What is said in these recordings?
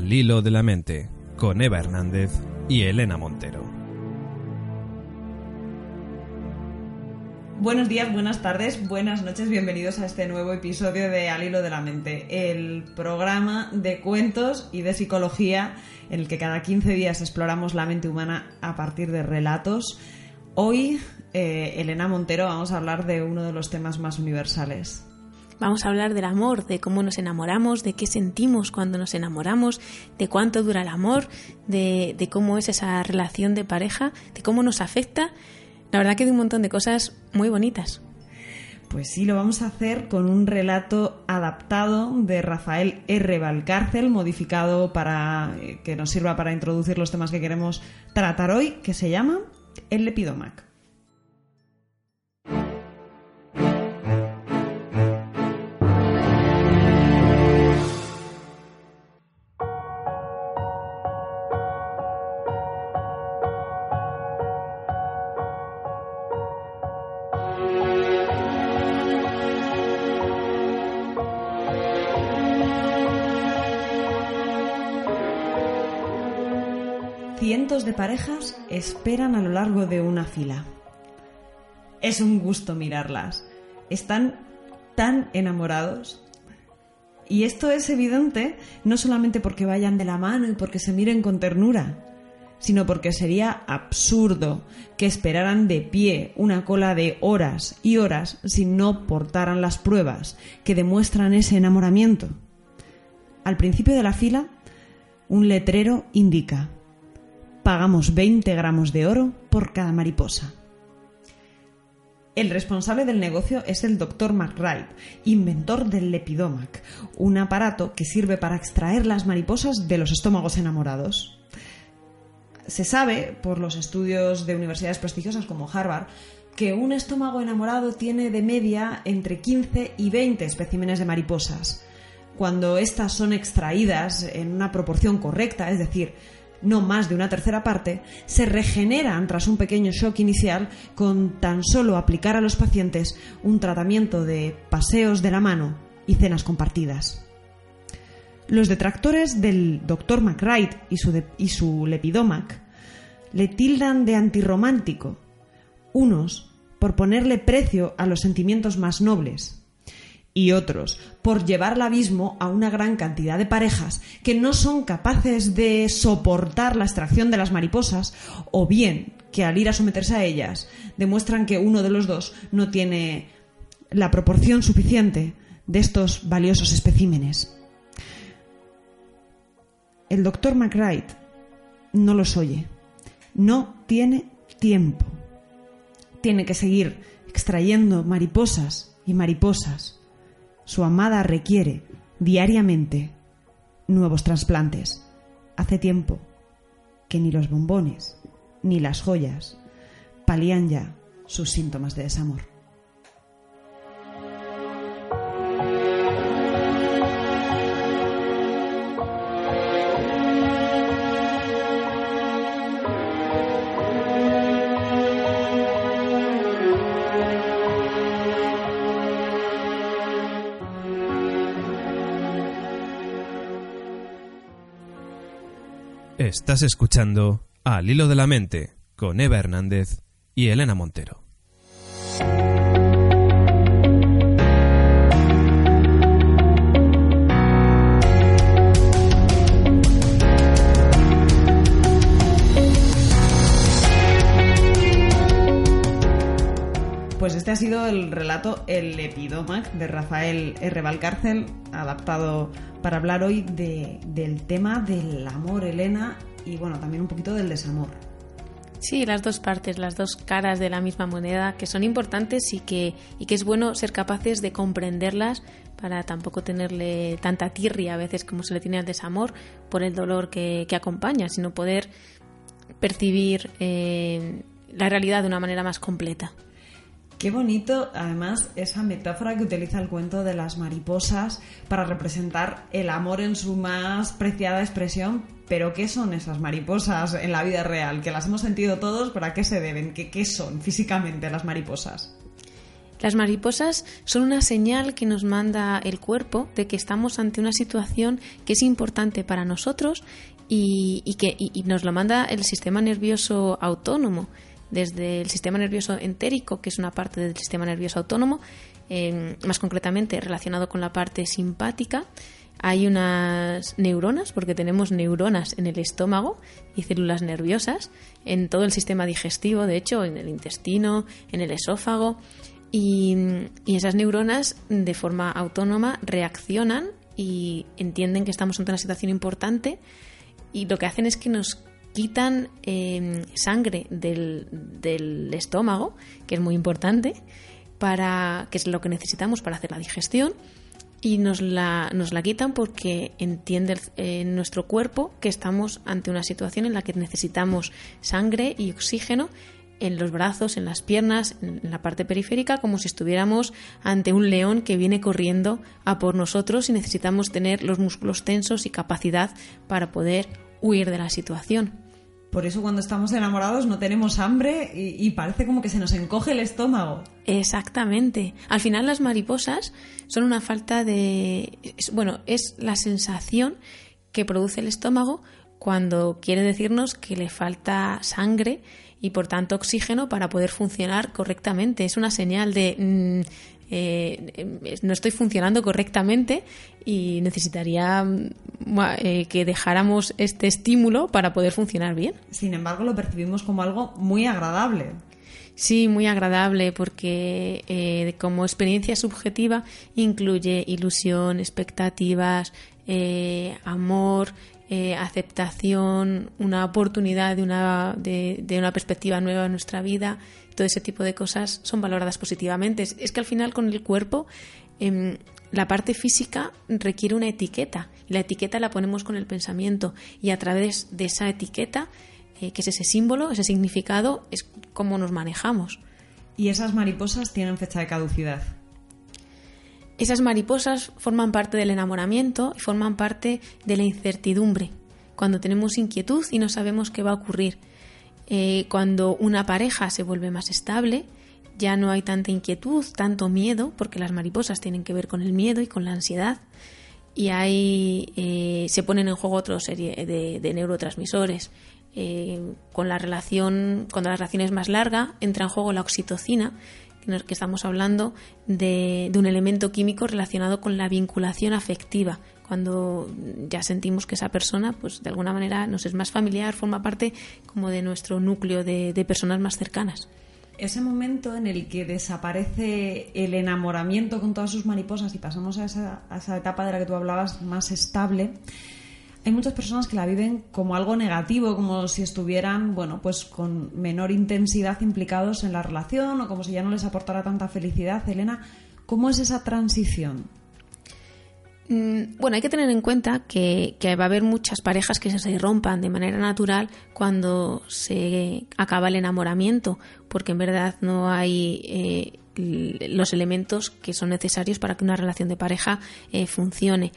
Al hilo de la mente, con Eva Hernández y Elena Montero. Buenos días, buenas tardes, buenas noches, bienvenidos a este nuevo episodio de Al hilo de la mente, el programa de cuentos y de psicología en el que cada 15 días exploramos la mente humana a partir de relatos. Hoy, eh, Elena Montero, vamos a hablar de uno de los temas más universales, Vamos a hablar del amor, de cómo nos enamoramos, de qué sentimos cuando nos enamoramos, de cuánto dura el amor, de, cómo es esa relación de pareja, de cómo nos afecta. La verdad que de un montón de cosas muy bonitas. Pues sí, lo vamos a hacer con un relato adaptado de Rafael R. Valcárcel, modificado para eh, que nos sirva para introducir los temas que queremos tratar hoy, que se llama El Lepidomac. Parejas esperan a lo largo de una fila. Es un gusto mirarlas. Están tan enamorados. Y esto es evidente no solamente porque vayan de la mano y porque se miren con ternura, sino porque sería absurdo que esperaran de pie una cola de horas y horas si no portaran las pruebas que demuestran ese enamoramiento. Al principio de la fila, un letrero indica pagamos 20 gramos de oro por cada mariposa. El responsable del negocio es el Dr. McWright, inventor del Lepidomac, un aparato que sirve para extraer las mariposas de los estómagos enamorados. Se sabe, por los estudios de universidades prestigiosas como Harvard, que un estómago enamorado tiene de media entre 15 y 20 especímenes de mariposas. Cuando éstas son extraídas en una proporción correcta, es decir, no más de una tercera parte, se regeneran tras un pequeño shock inicial con tan solo aplicar a los pacientes un tratamiento de paseos de la mano y cenas compartidas. Los detractores del Dr. McWright y su, y su Lepidomac le tildan de antirromántico, unos por ponerle precio a los sentimientos más nobles, y otros por llevar al abismo a una gran cantidad de parejas que no son capaces de soportar la extracción de las mariposas o bien que al ir a someterse a ellas demuestran que uno de los dos no tiene la proporción suficiente de estos valiosos especímenes. El doctor McWright no los oye, no tiene tiempo. Tiene que seguir extrayendo mariposas y mariposas su amada requiere diariamente nuevos trasplantes. Hace tiempo que ni los bombones ni las joyas palían ya sus síntomas de desamor. Estás escuchando Al Hilo de la Mente con Eva Hernández y Elena Montero. Pues este ha sido el relato El Epidomac de Rafael R. Valcárcel, adaptado para hablar hoy de, del tema del amor, Elena, y bueno, también un poquito del desamor. Sí, las dos partes, las dos caras de la misma moneda, que son importantes y que, y que es bueno ser capaces de comprenderlas para tampoco tenerle tanta tirria a veces como se le tiene al desamor por el dolor que, que acompaña, sino poder percibir eh, la realidad de una manera más completa. Qué bonito, además, esa metáfora que utiliza el cuento de las mariposas para representar el amor en su más preciada expresión. Pero, ¿qué son esas mariposas en la vida real? Que las hemos sentido todos, ¿para qué se deben? ¿Qué, qué son físicamente las mariposas? Las mariposas son una señal que nos manda el cuerpo de que estamos ante una situación que es importante para nosotros y, que y nos lo manda el sistema nervioso autónomo desde el sistema nervioso entérico, que es una parte del sistema nervioso autónomo, más concretamente relacionado con la parte simpática. Hay unas neuronas, porque tenemos neuronas en el estómago y células nerviosas, en todo el sistema digestivo, de hecho, en el intestino, en el esófago. Y, y esas neuronas, de forma autónoma, reaccionan y entienden que estamos ante una situación importante y lo que hacen es que nos quitan eh, sangre del, del, estómago, que es muy importante, para, que es lo que necesitamos para hacer la digestión, y nos la, nos la quitan porque entiende eh, nuestro cuerpo que estamos ante una situación en la que necesitamos sangre y oxígeno en los brazos, en las piernas, en la parte periférica, como si estuviéramos ante un león que viene corriendo a por nosotros y necesitamos tener los músculos tensos y capacidad para poder huir de la situación. Por eso cuando estamos enamorados no tenemos hambre y, parece como que se nos encoge el estómago. Exactamente. Al final las mariposas son una falta de... Bueno, es la sensación que produce el estómago cuando quiere decirnos que le falta sangre y por tanto oxígeno para poder funcionar correctamente. Es una señal de mmm, eh, no estoy funcionando correctamente y necesitaría eh, que dejáramos este estímulo para poder funcionar bien. Sin embargo, lo percibimos como algo muy agradable. Sí, muy agradable porque eh, como experiencia subjetiva incluye ilusión, expectativas, eh, amor, eh, aceptación, una oportunidad de una, de, de una perspectiva nueva en nuestra vida todo ese tipo de cosas son valoradas positivamente. Es que al final con el cuerpo eh, la parte física requiere una etiqueta y la etiqueta la ponemos con el pensamiento y a través de esa etiqueta, eh, que es ese símbolo, ese significado, es como nos manejamos. ¿Y esas mariposas tienen fecha de caducidad? Esas mariposas forman parte del enamoramiento y forman parte de la incertidumbre, cuando tenemos inquietud y no sabemos qué va a ocurrir eh, cuando una pareja se vuelve más estable, ya no hay tanta inquietud, tanto miedo, porque las mariposas tienen que ver con el miedo y con la ansiedad. Y ahí eh, se ponen en juego otra serie de, de neurotransmisores. Eh, con la relación, cuando la relación es más larga, entra en juego la oxitocina, que estamos hablando de, un elemento químico relacionado con la vinculación afectiva, cuando ya sentimos que esa persona, pues de alguna manera nos es más familiar, forma parte como de nuestro núcleo de, personas más cercanas. Ese momento en el que desaparece el enamoramiento con todas sus mariposas y pasamos a esa, a esa etapa de la que tú hablabas más estable, hay muchas personas que la viven como algo negativo, como si estuvieran, bueno, pues con menor intensidad implicados en la relación o como si ya no les aportara tanta felicidad. Elena, ¿cómo es esa transición? Mm, bueno, hay que tener en cuenta que, va a haber muchas parejas que se rompan de manera natural cuando se acaba el enamoramiento, porque en verdad no hay eh, los elementos que son necesarios para que una relación de pareja eh, funcione.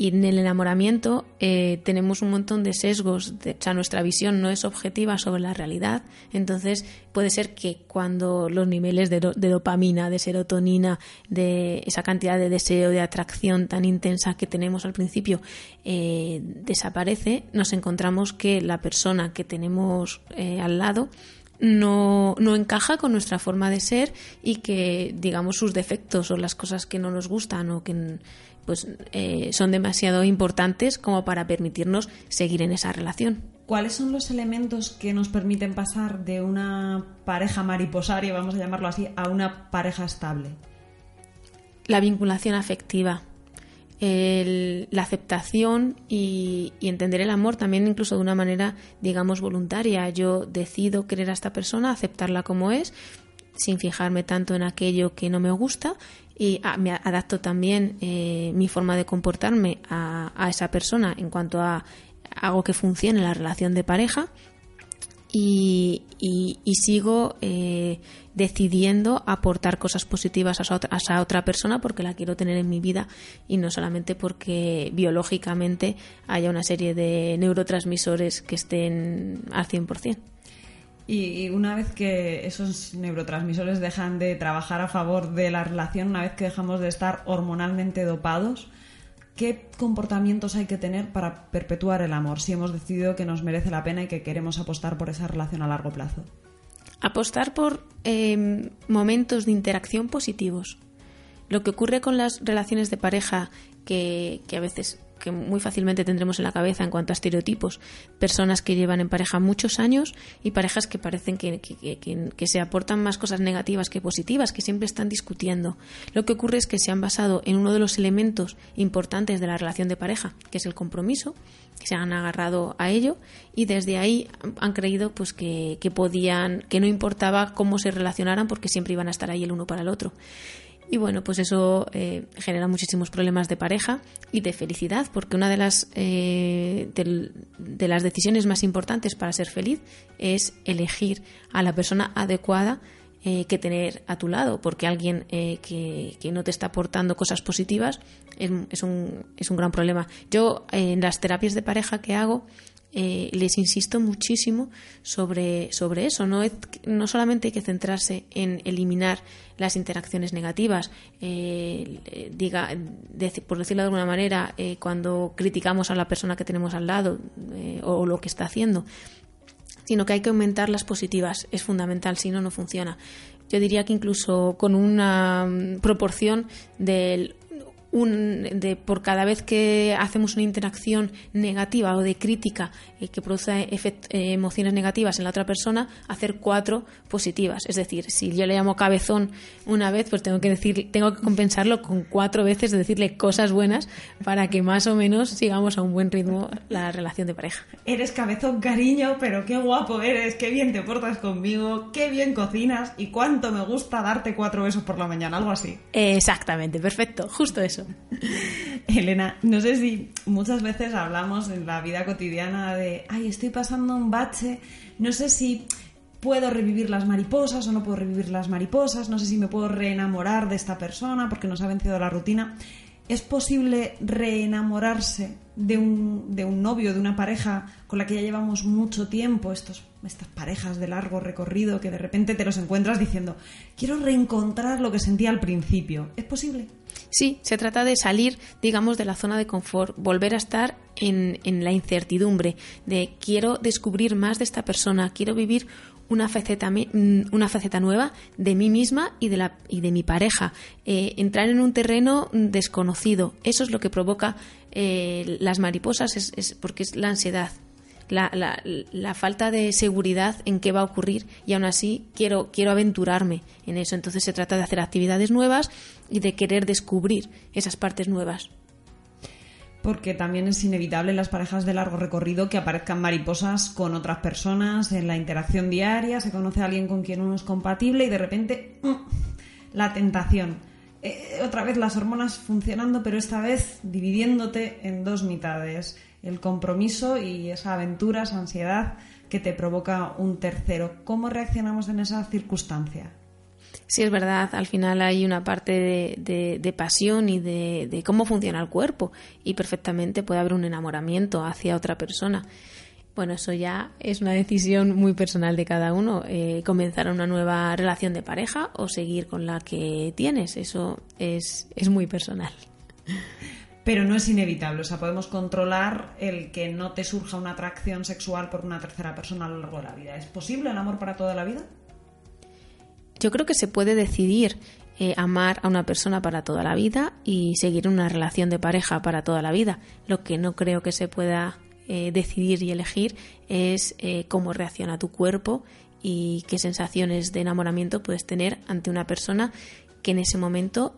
Y en el enamoramiento eh, tenemos un montón de sesgos, de, o sea, nuestra visión no es objetiva sobre la realidad. Entonces puede ser que cuando los niveles de, dopamina, de serotonina, de esa cantidad de deseo, de atracción tan intensa que tenemos al principio eh, desaparece, nos encontramos que la persona que tenemos eh, al lado no, no encaja con nuestra forma de ser y que, digamos, sus defectos o las cosas que no nos gustan o que pues eh, son demasiado importantes como para permitirnos seguir en esa relación. ¿Cuáles son los elementos que nos permiten pasar de una pareja mariposaria, vamos a llamarlo así, a una pareja estable? La vinculación afectiva, la aceptación y, entender el amor también incluso de una manera, digamos, voluntaria. Yo decido querer a esta persona, aceptarla como es, sin fijarme tanto en aquello que no me gusta y ah, me adapto también eh, mi forma de comportarme a, esa persona en cuanto a algo que funcione la relación de pareja y, y, sigo eh, decidiendo aportar cosas positivas a esa, otra, a esa, otra, persona porque la quiero tener en mi vida y no solamente porque biológicamente haya una serie de neurotransmisores que estén al 100%. Y una vez que esos neurotransmisores dejan de trabajar a favor de la relación, una vez que dejamos de estar hormonalmente dopados, ¿qué comportamientos hay que tener para perpetuar el amor si hemos decidido que nos merece la pena y que queremos apostar por esa relación a largo plazo? Apostar por em, momentos de interacción positivos. Lo que ocurre con las relaciones de pareja que, que a veces que muy fácilmente tendremos en la cabeza en cuanto a estereotipos. Personas que llevan en pareja muchos años y parejas que parecen que, que, se aportan más cosas negativas que positivas, que siempre están discutiendo. Lo que ocurre es que se han basado en uno de los elementos importantes de la relación de pareja, que es el compromiso, que se han agarrado a ello y desde ahí han creído pues que, que podían, que no importaba cómo se relacionaran porque siempre iban a estar ahí el uno para el otro. Y bueno, pues eso eh, genera muchísimos problemas de pareja y de felicidad, porque una de las, eh, de, las decisiones más importantes para ser feliz es elegir a la persona adecuada eh, que tener a tu lado, porque alguien que, que, no te está aportando cosas positivas es, es, un, es un gran problema. Yo en las terapias de pareja que hago eh, les insisto muchísimo sobre, sobre eso. No, no solamente hay que centrarse en eliminar las interacciones negativas, eh, diga, por decirlo de alguna manera, eh, cuando criticamos a la persona que tenemos al lado o, lo que está haciendo, sino que hay que aumentar las positivas. Es fundamental, si no, no funciona. Yo diría que incluso con una mm, proporción del un, de, por cada vez que hacemos una interacción negativa o de crítica eh, que produce eh, emociones negativas en la otra persona, hacer cuatro positivas. Es decir, si yo le llamo cabezón una vez, pues tengo que decir, tengo que compensarlo con cuatro veces de decirle cosas buenas para que más o menos sigamos a un buen ritmo la relación de pareja. Eres cabezón, cariño, pero qué guapo eres, qué bien te portas conmigo, qué bien cocinas y cuánto me gusta darte cuatro besos por la mañana, algo así. Exactamente, perfecto, justo eso. Elena, no sé si muchas veces hablamos en la vida cotidiana de, ay, estoy pasando un bache, no sé si puedo revivir las mariposas o no puedo revivir las mariposas, no sé si me puedo reenamorar de esta persona porque nos ha vencido la rutina. ¿Es posible reenamorarse de un, de un novio, de una pareja con la que ya llevamos mucho tiempo, estos, estas parejas de largo recorrido que de repente te los encuentras diciendo, quiero reencontrar lo que sentía al principio? ¿Es posible? Sí, se trata de salir, digamos, de la zona de confort, volver a estar en, en la incertidumbre, de quiero descubrir más de esta persona, quiero vivir una faceta, mm, una faceta nueva de mí misma y de, la, y de mi pareja. Eh, entrar en un terreno desconocido. Eso es lo que provoca eh, las mariposas, es, porque es la ansiedad. La, la, la, falta de seguridad en qué va a ocurrir y aún así quiero, quiero aventurarme en eso. Entonces se trata de hacer actividades nuevas y de querer descubrir esas partes nuevas porque también es inevitable en las parejas de largo recorrido que aparezcan mariposas con otras personas en la interacción diaria, se conoce a alguien con quien uno es compatible y de repente ¡mm! la tentación. Eh, otra vez las hormonas funcionando, pero esta vez dividiéndote en dos mitades, el compromiso y esa aventura, esa ansiedad que te provoca un tercero. ¿Cómo reaccionamos en esa circunstancia? sí es verdad, al final hay una parte de, pasión y de, cómo funciona el cuerpo y perfectamente puede haber un enamoramiento hacia otra persona. Bueno, eso ya es una decisión muy personal de cada uno, eh, comenzar una nueva relación de pareja o seguir con la que tienes, eso es, es muy personal. pero no es inevitable. O sea, podemos controlar el que no te surja una atracción sexual por una tercera persona a lo largo de la vida. ¿Es posible el amor para toda la vida? Yo creo que se puede decidir eh, amar a una persona para toda la vida y seguir una relación de pareja para toda la vida. Lo que no creo que se pueda eh, decidir y elegir es eh, cómo reacciona tu cuerpo y qué sensaciones de enamoramiento puedes tener ante una persona que en ese momento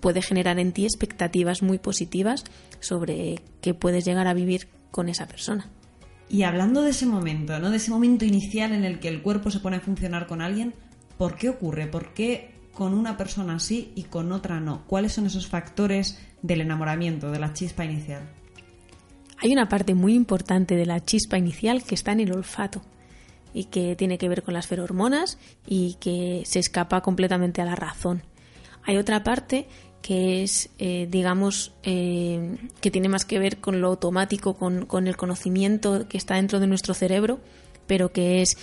puede generar en ti expectativas muy positivas sobre qué puedes llegar a vivir con esa persona. Y hablando de ese momento, ¿no? De ese momento inicial en el que el cuerpo se pone a funcionar con alguien, ¿Por qué ocurre? ¿Por qué con una persona sí y con otra no? ¿Cuáles son esos factores del enamoramiento, de la chispa inicial? Hay una parte muy importante de la chispa inicial que está en el olfato y que tiene que ver con las ferormonas y que se escapa completamente a la razón. Hay otra parte que es, eh, digamos, eh, que tiene más que ver con lo automático, con, con el conocimiento que está dentro de nuestro cerebro, pero que es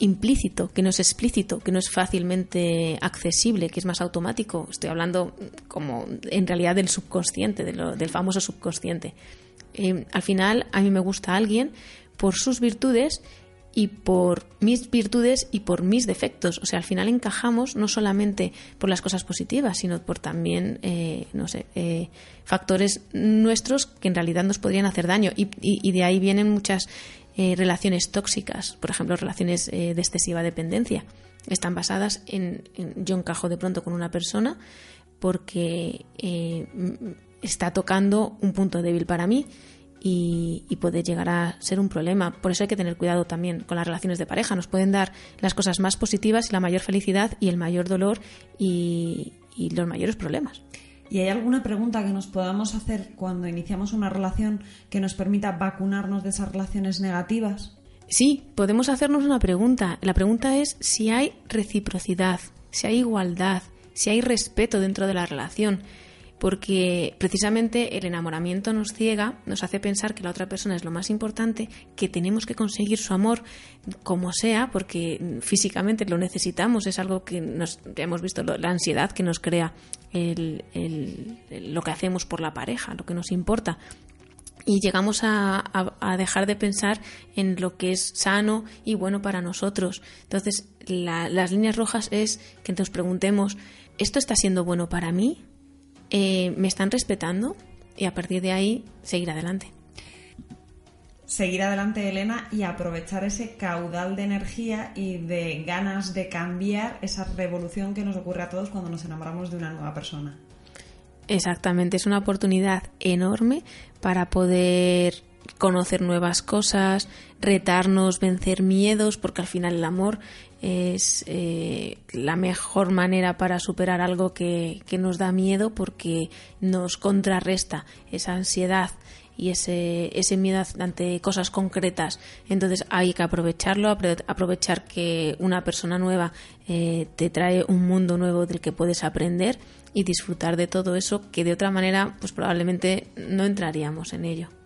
implícito, que no es explícito, que no es fácilmente accesible, que es más automático. Estoy hablando como en realidad del subconsciente, del famoso subconsciente. Eh, al final, a mí me gusta alguien por sus virtudes y por mis virtudes y por mis defectos. O sea, al final encajamos no solamente por las cosas positivas, sino por también, eh, no sé, eh, factores nuestros que en realidad nos podrían hacer daño. y de ahí vienen muchas eh, relaciones tóxicas, por ejemplo, relaciones eh, de excesiva dependencia. Están basadas en, yo encajo de pronto con una persona porque eh, está tocando un punto débil para mí y, puede llegar a ser un problema. Por eso hay que tener cuidado también con las relaciones de pareja. Nos pueden dar las cosas más positivas y la mayor felicidad y el mayor dolor y los mayores problemas. ¿Y hay alguna pregunta que nos podamos hacer cuando iniciamos una relación que nos permita vacunarnos de esas relaciones negativas? Sí, podemos hacernos una pregunta. La pregunta es si hay reciprocidad, si hay igualdad, si hay respeto dentro de la relación porque precisamente el enamoramiento nos ciega, nos hace pensar que la otra persona es lo más importante, que tenemos que conseguir su amor como sea, porque físicamente lo necesitamos, es algo que nos, ya hemos visto, la ansiedad que nos crea lo que hacemos por la pareja, lo que nos importa. Y llegamos a, dejar de pensar en lo que es sano y bueno para nosotros. Entonces, las líneas rojas es que nos preguntemos, ¿esto está siendo bueno para mí? Eh, me están respetando y a partir de ahí seguir adelante. Seguir adelante, Elena, y aprovechar ese caudal de energía y de ganas de cambiar esa revolución que nos ocurre a todos cuando nos enamoramos de una nueva persona. Exactamente, es una oportunidad enorme para poder conocer nuevas cosas, retarnos, vencer miedos, porque al final el amor es eh, la mejor manera para superar algo que, nos da miedo porque nos contrarresta esa ansiedad y ese, ese miedo ante cosas concretas. Entonces hay que aprovecharlo, aprovechar que una persona nueva eh, te trae un mundo nuevo del que puedes aprender y disfrutar de todo eso que de otra manera pues probablemente no entraríamos en ello.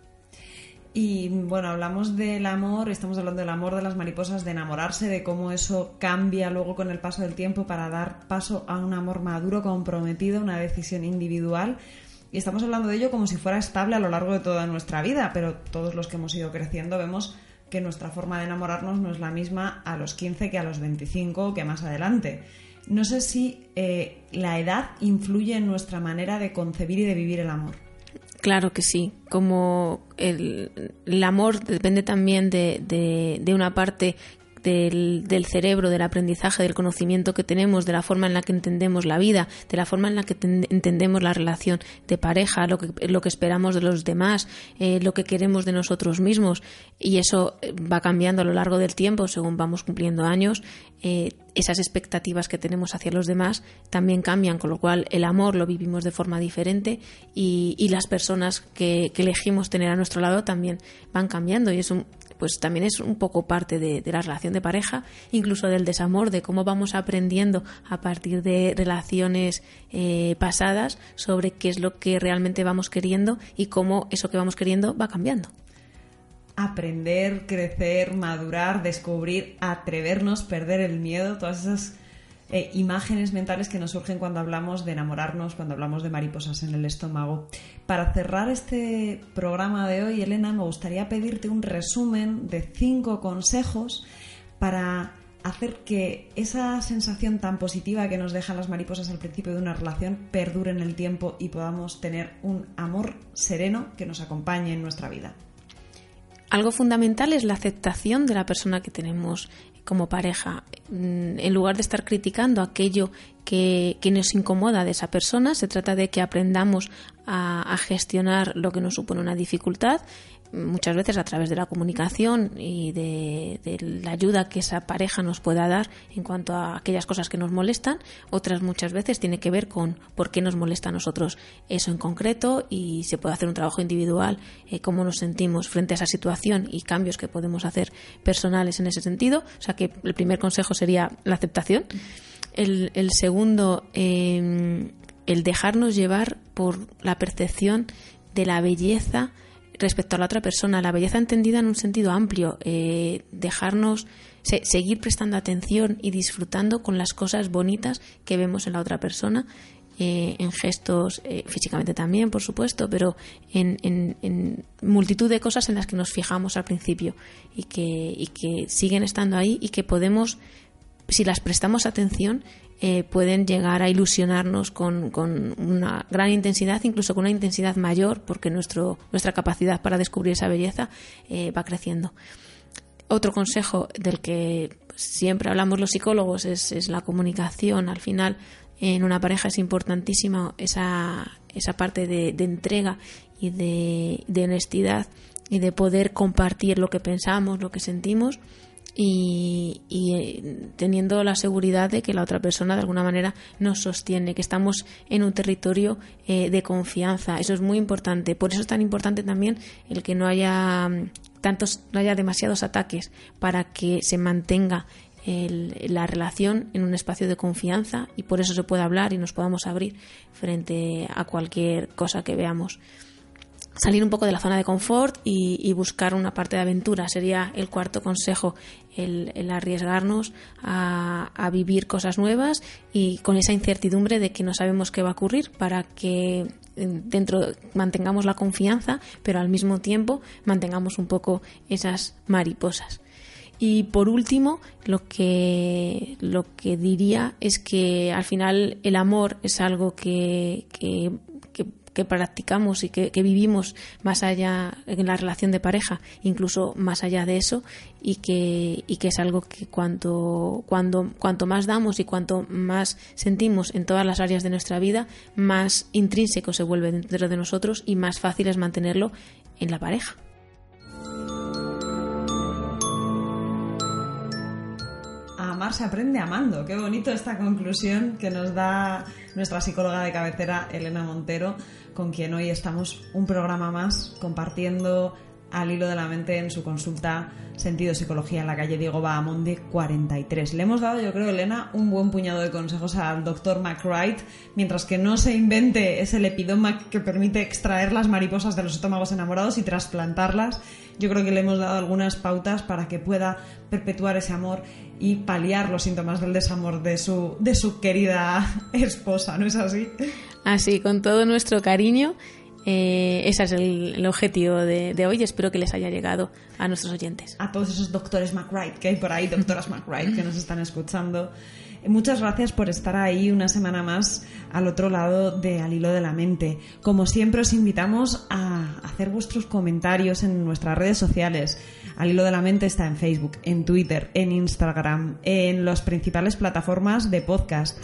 Y bueno, hablamos del amor, estamos hablando del amor de las mariposas, de enamorarse, de cómo eso cambia luego con el paso del tiempo para dar paso a un amor maduro, comprometido, una decisión individual. Y estamos hablando de ello como si fuera estable a lo largo de toda nuestra vida, pero todos los que hemos ido creciendo vemos que nuestra forma de enamorarnos no es la misma a los 15 que a los 25 o que más adelante. No sé si eh, la edad influye en nuestra manera de concebir y de vivir el amor. Claro que sí, como el, amor depende también de, de, una parte del, del, cerebro, del aprendizaje, del conocimiento que tenemos, de la forma en la que entendemos la vida, de la forma en la que entendemos la relación de pareja, lo que, lo que esperamos de los demás, eh, lo que queremos de nosotros mismos. Y eso eh, va cambiando a lo largo del tiempo según vamos cumpliendo años. Eh, esas expectativas que tenemos hacia los demás también cambian, con lo cual el amor lo vivimos de forma diferente y, las personas que, elegimos tener a nuestro lado también van cambiando y eso pues también es un poco parte de, la relación de pareja, incluso del desamor, de cómo vamos aprendiendo a partir de relaciones eh, pasadas sobre qué es lo que realmente vamos queriendo y cómo eso que vamos queriendo va cambiando. Aprender, crecer, madurar, descubrir, atrevernos, perder el miedo, todas esas eh, imágenes mentales que nos surgen cuando hablamos de enamorarnos, cuando hablamos de mariposas en el estómago. Para cerrar este programa de hoy, Elena, me gustaría pedirte un resumen de cinco consejos para hacer que esa sensación tan positiva que nos dejan las mariposas al principio de una relación perdure en el tiempo y podamos tener un amor sereno que nos acompañe en nuestra vida. Algo fundamental es la aceptación de la persona que tenemos como pareja. Mm, en lugar de estar criticando aquello que, nos incomoda de esa persona, se trata de que aprendamos a gestionar lo que nos supone una dificultad muchas veces a través de la comunicación y de, la ayuda que esa pareja nos pueda dar en cuanto a aquellas cosas que nos molestan, otras muchas veces tiene que ver con por qué nos molesta a nosotros eso en concreto y se puede hacer un trabajo individual, eh, cómo nos sentimos frente a esa situación y cambios que podemos hacer personales en ese sentido. O sea que el primer consejo sería la aceptación. El, segundo, em, el dejarnos llevar por la percepción de la belleza respecto a la otra persona, la belleza entendida en un sentido amplio, eh, dejarnos seguir prestando atención y disfrutando con las cosas bonitas que vemos en la otra persona, eh, en gestos, eh, físicamente también, por supuesto, pero en, multitud de cosas en las que nos fijamos al principio y que, y que siguen estando ahí y que podemos, si las prestamos atención, eh, pueden llegar a ilusionarnos con, una gran intensidad, incluso con una intensidad mayor, porque nuestro, nuestra capacidad para descubrir esa belleza eh, va creciendo. Otro consejo del que siempre hablamos los psicólogos es, la comunicación. Al final, en una pareja es importantísima esa, esa parte de, entrega y de honestidad y de poder compartir lo que pensamos, lo que sentimos y, eh, teniendo la seguridad de que la otra persona de alguna manera nos sostiene, que estamos en un territorio eh, de confianza. Eso es muy importante. Por eso es tan importante también el que no haya mm, tantos, no haya demasiados ataques para que se mantenga la relación en un espacio de confianza y por eso se puede hablar y nos podamos abrir frente a cualquier cosa que veamos salir un poco de la zona de confort y, buscar una parte de aventura. Sería el cuarto consejo, el, arriesgarnos a, vivir cosas nuevas y con esa incertidumbre de que no sabemos qué va a ocurrir para que eh, dentro mantengamos la confianza, pero al mismo tiempo mantengamos un poco esas mariposas. Y por último, lo que, lo que diría es que al final el amor es algo que, que que practicamos y que, vivimos más allá en la relación de pareja, incluso más allá de eso, y que, y que es algo que cuanto, cuando, cuanto más damos y cuanto más sentimos en todas las áreas de nuestra vida, más intrínseco se vuelve dentro de nosotros y más fácil es mantenerlo en la pareja. amar se aprende amando. Qué bonito esta conclusión que nos da nuestra psicóloga de cabecera, Elena Montero, con quien hoy estamos un programa más compartiendo al hilo de la mente en su consulta Sentido Psicología en la calle Diego Bahamonde 43. Le hemos dado, yo creo, Elena, un buen puñado de consejos al doctor McWright, mientras que no se invente ese lepidoma que permite extraer las mariposas de los estómagos enamorados y trasplantarlas. Yo creo que le hemos dado algunas pautas para que pueda perpetuar ese amor y paliar los síntomas del desamor de su, de su querida esposa, ¿no es así? Así, con todo nuestro cariño. Eh, ese es el, objetivo de, hoy. Espero que les haya llegado a nuestros oyentes. A todos esos doctores McWright que hay por ahí, doctoras McWright que nos están escuchando. Muchas gracias por estar ahí una semana más al otro lado de Al hilo de la mente. Como siempre os invitamos a hacer vuestros comentarios en nuestras redes sociales. Al hilo de la mente está en Facebook, en Twitter, en Instagram, en las principales plataformas de podcast.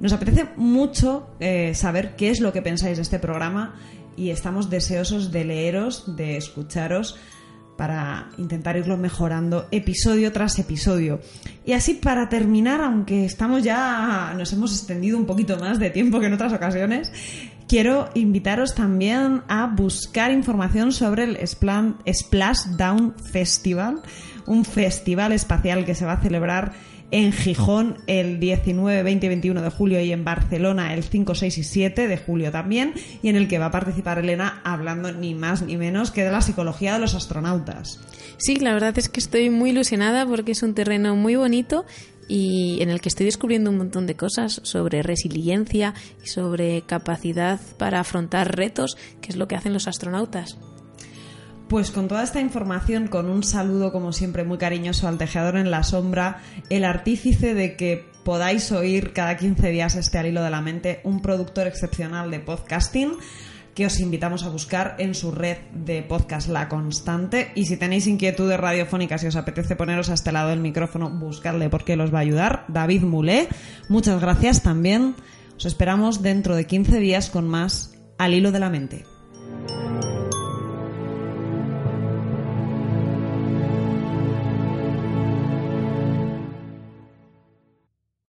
Nos apetece mucho eh, saber qué es lo que pensáis de este programa y estamos deseosos de leeros, de escucharos para intentar irlo mejorando episodio tras episodio. Y así para terminar, aunque estamos ya, nos hemos extendido un poquito más de tiempo que en otras ocasiones, quiero invitaros también a buscar información sobre el Splash Down Festival, un festival espacial que se va a celebrar en Gijón el 19, 20 y 21 de julio y en Barcelona el 5, 6 y 7 de julio también, y en el que va a participar Elena hablando ni más ni menos que de la psicología de los astronautas. Sí, la verdad es que estoy muy ilusionada porque es un terreno muy bonito y en el que estoy descubriendo un montón de cosas sobre resiliencia y sobre capacidad para afrontar retos, que es lo que hacen los astronautas. Pues con toda esta información, con un saludo como siempre muy cariñoso al tejedor en la sombra, el artífice de que podáis oír cada 15 días este al hilo de la mente, un productor excepcional de podcasting que os invitamos a buscar en su red de podcast La Constante. Y si tenéis inquietudes radiofónicas y os apetece poneros a este lado del micrófono, buscarle porque los va a ayudar. David Mulé, muchas gracias también. Os esperamos dentro de 15 días con más Al Hilo de la Mente.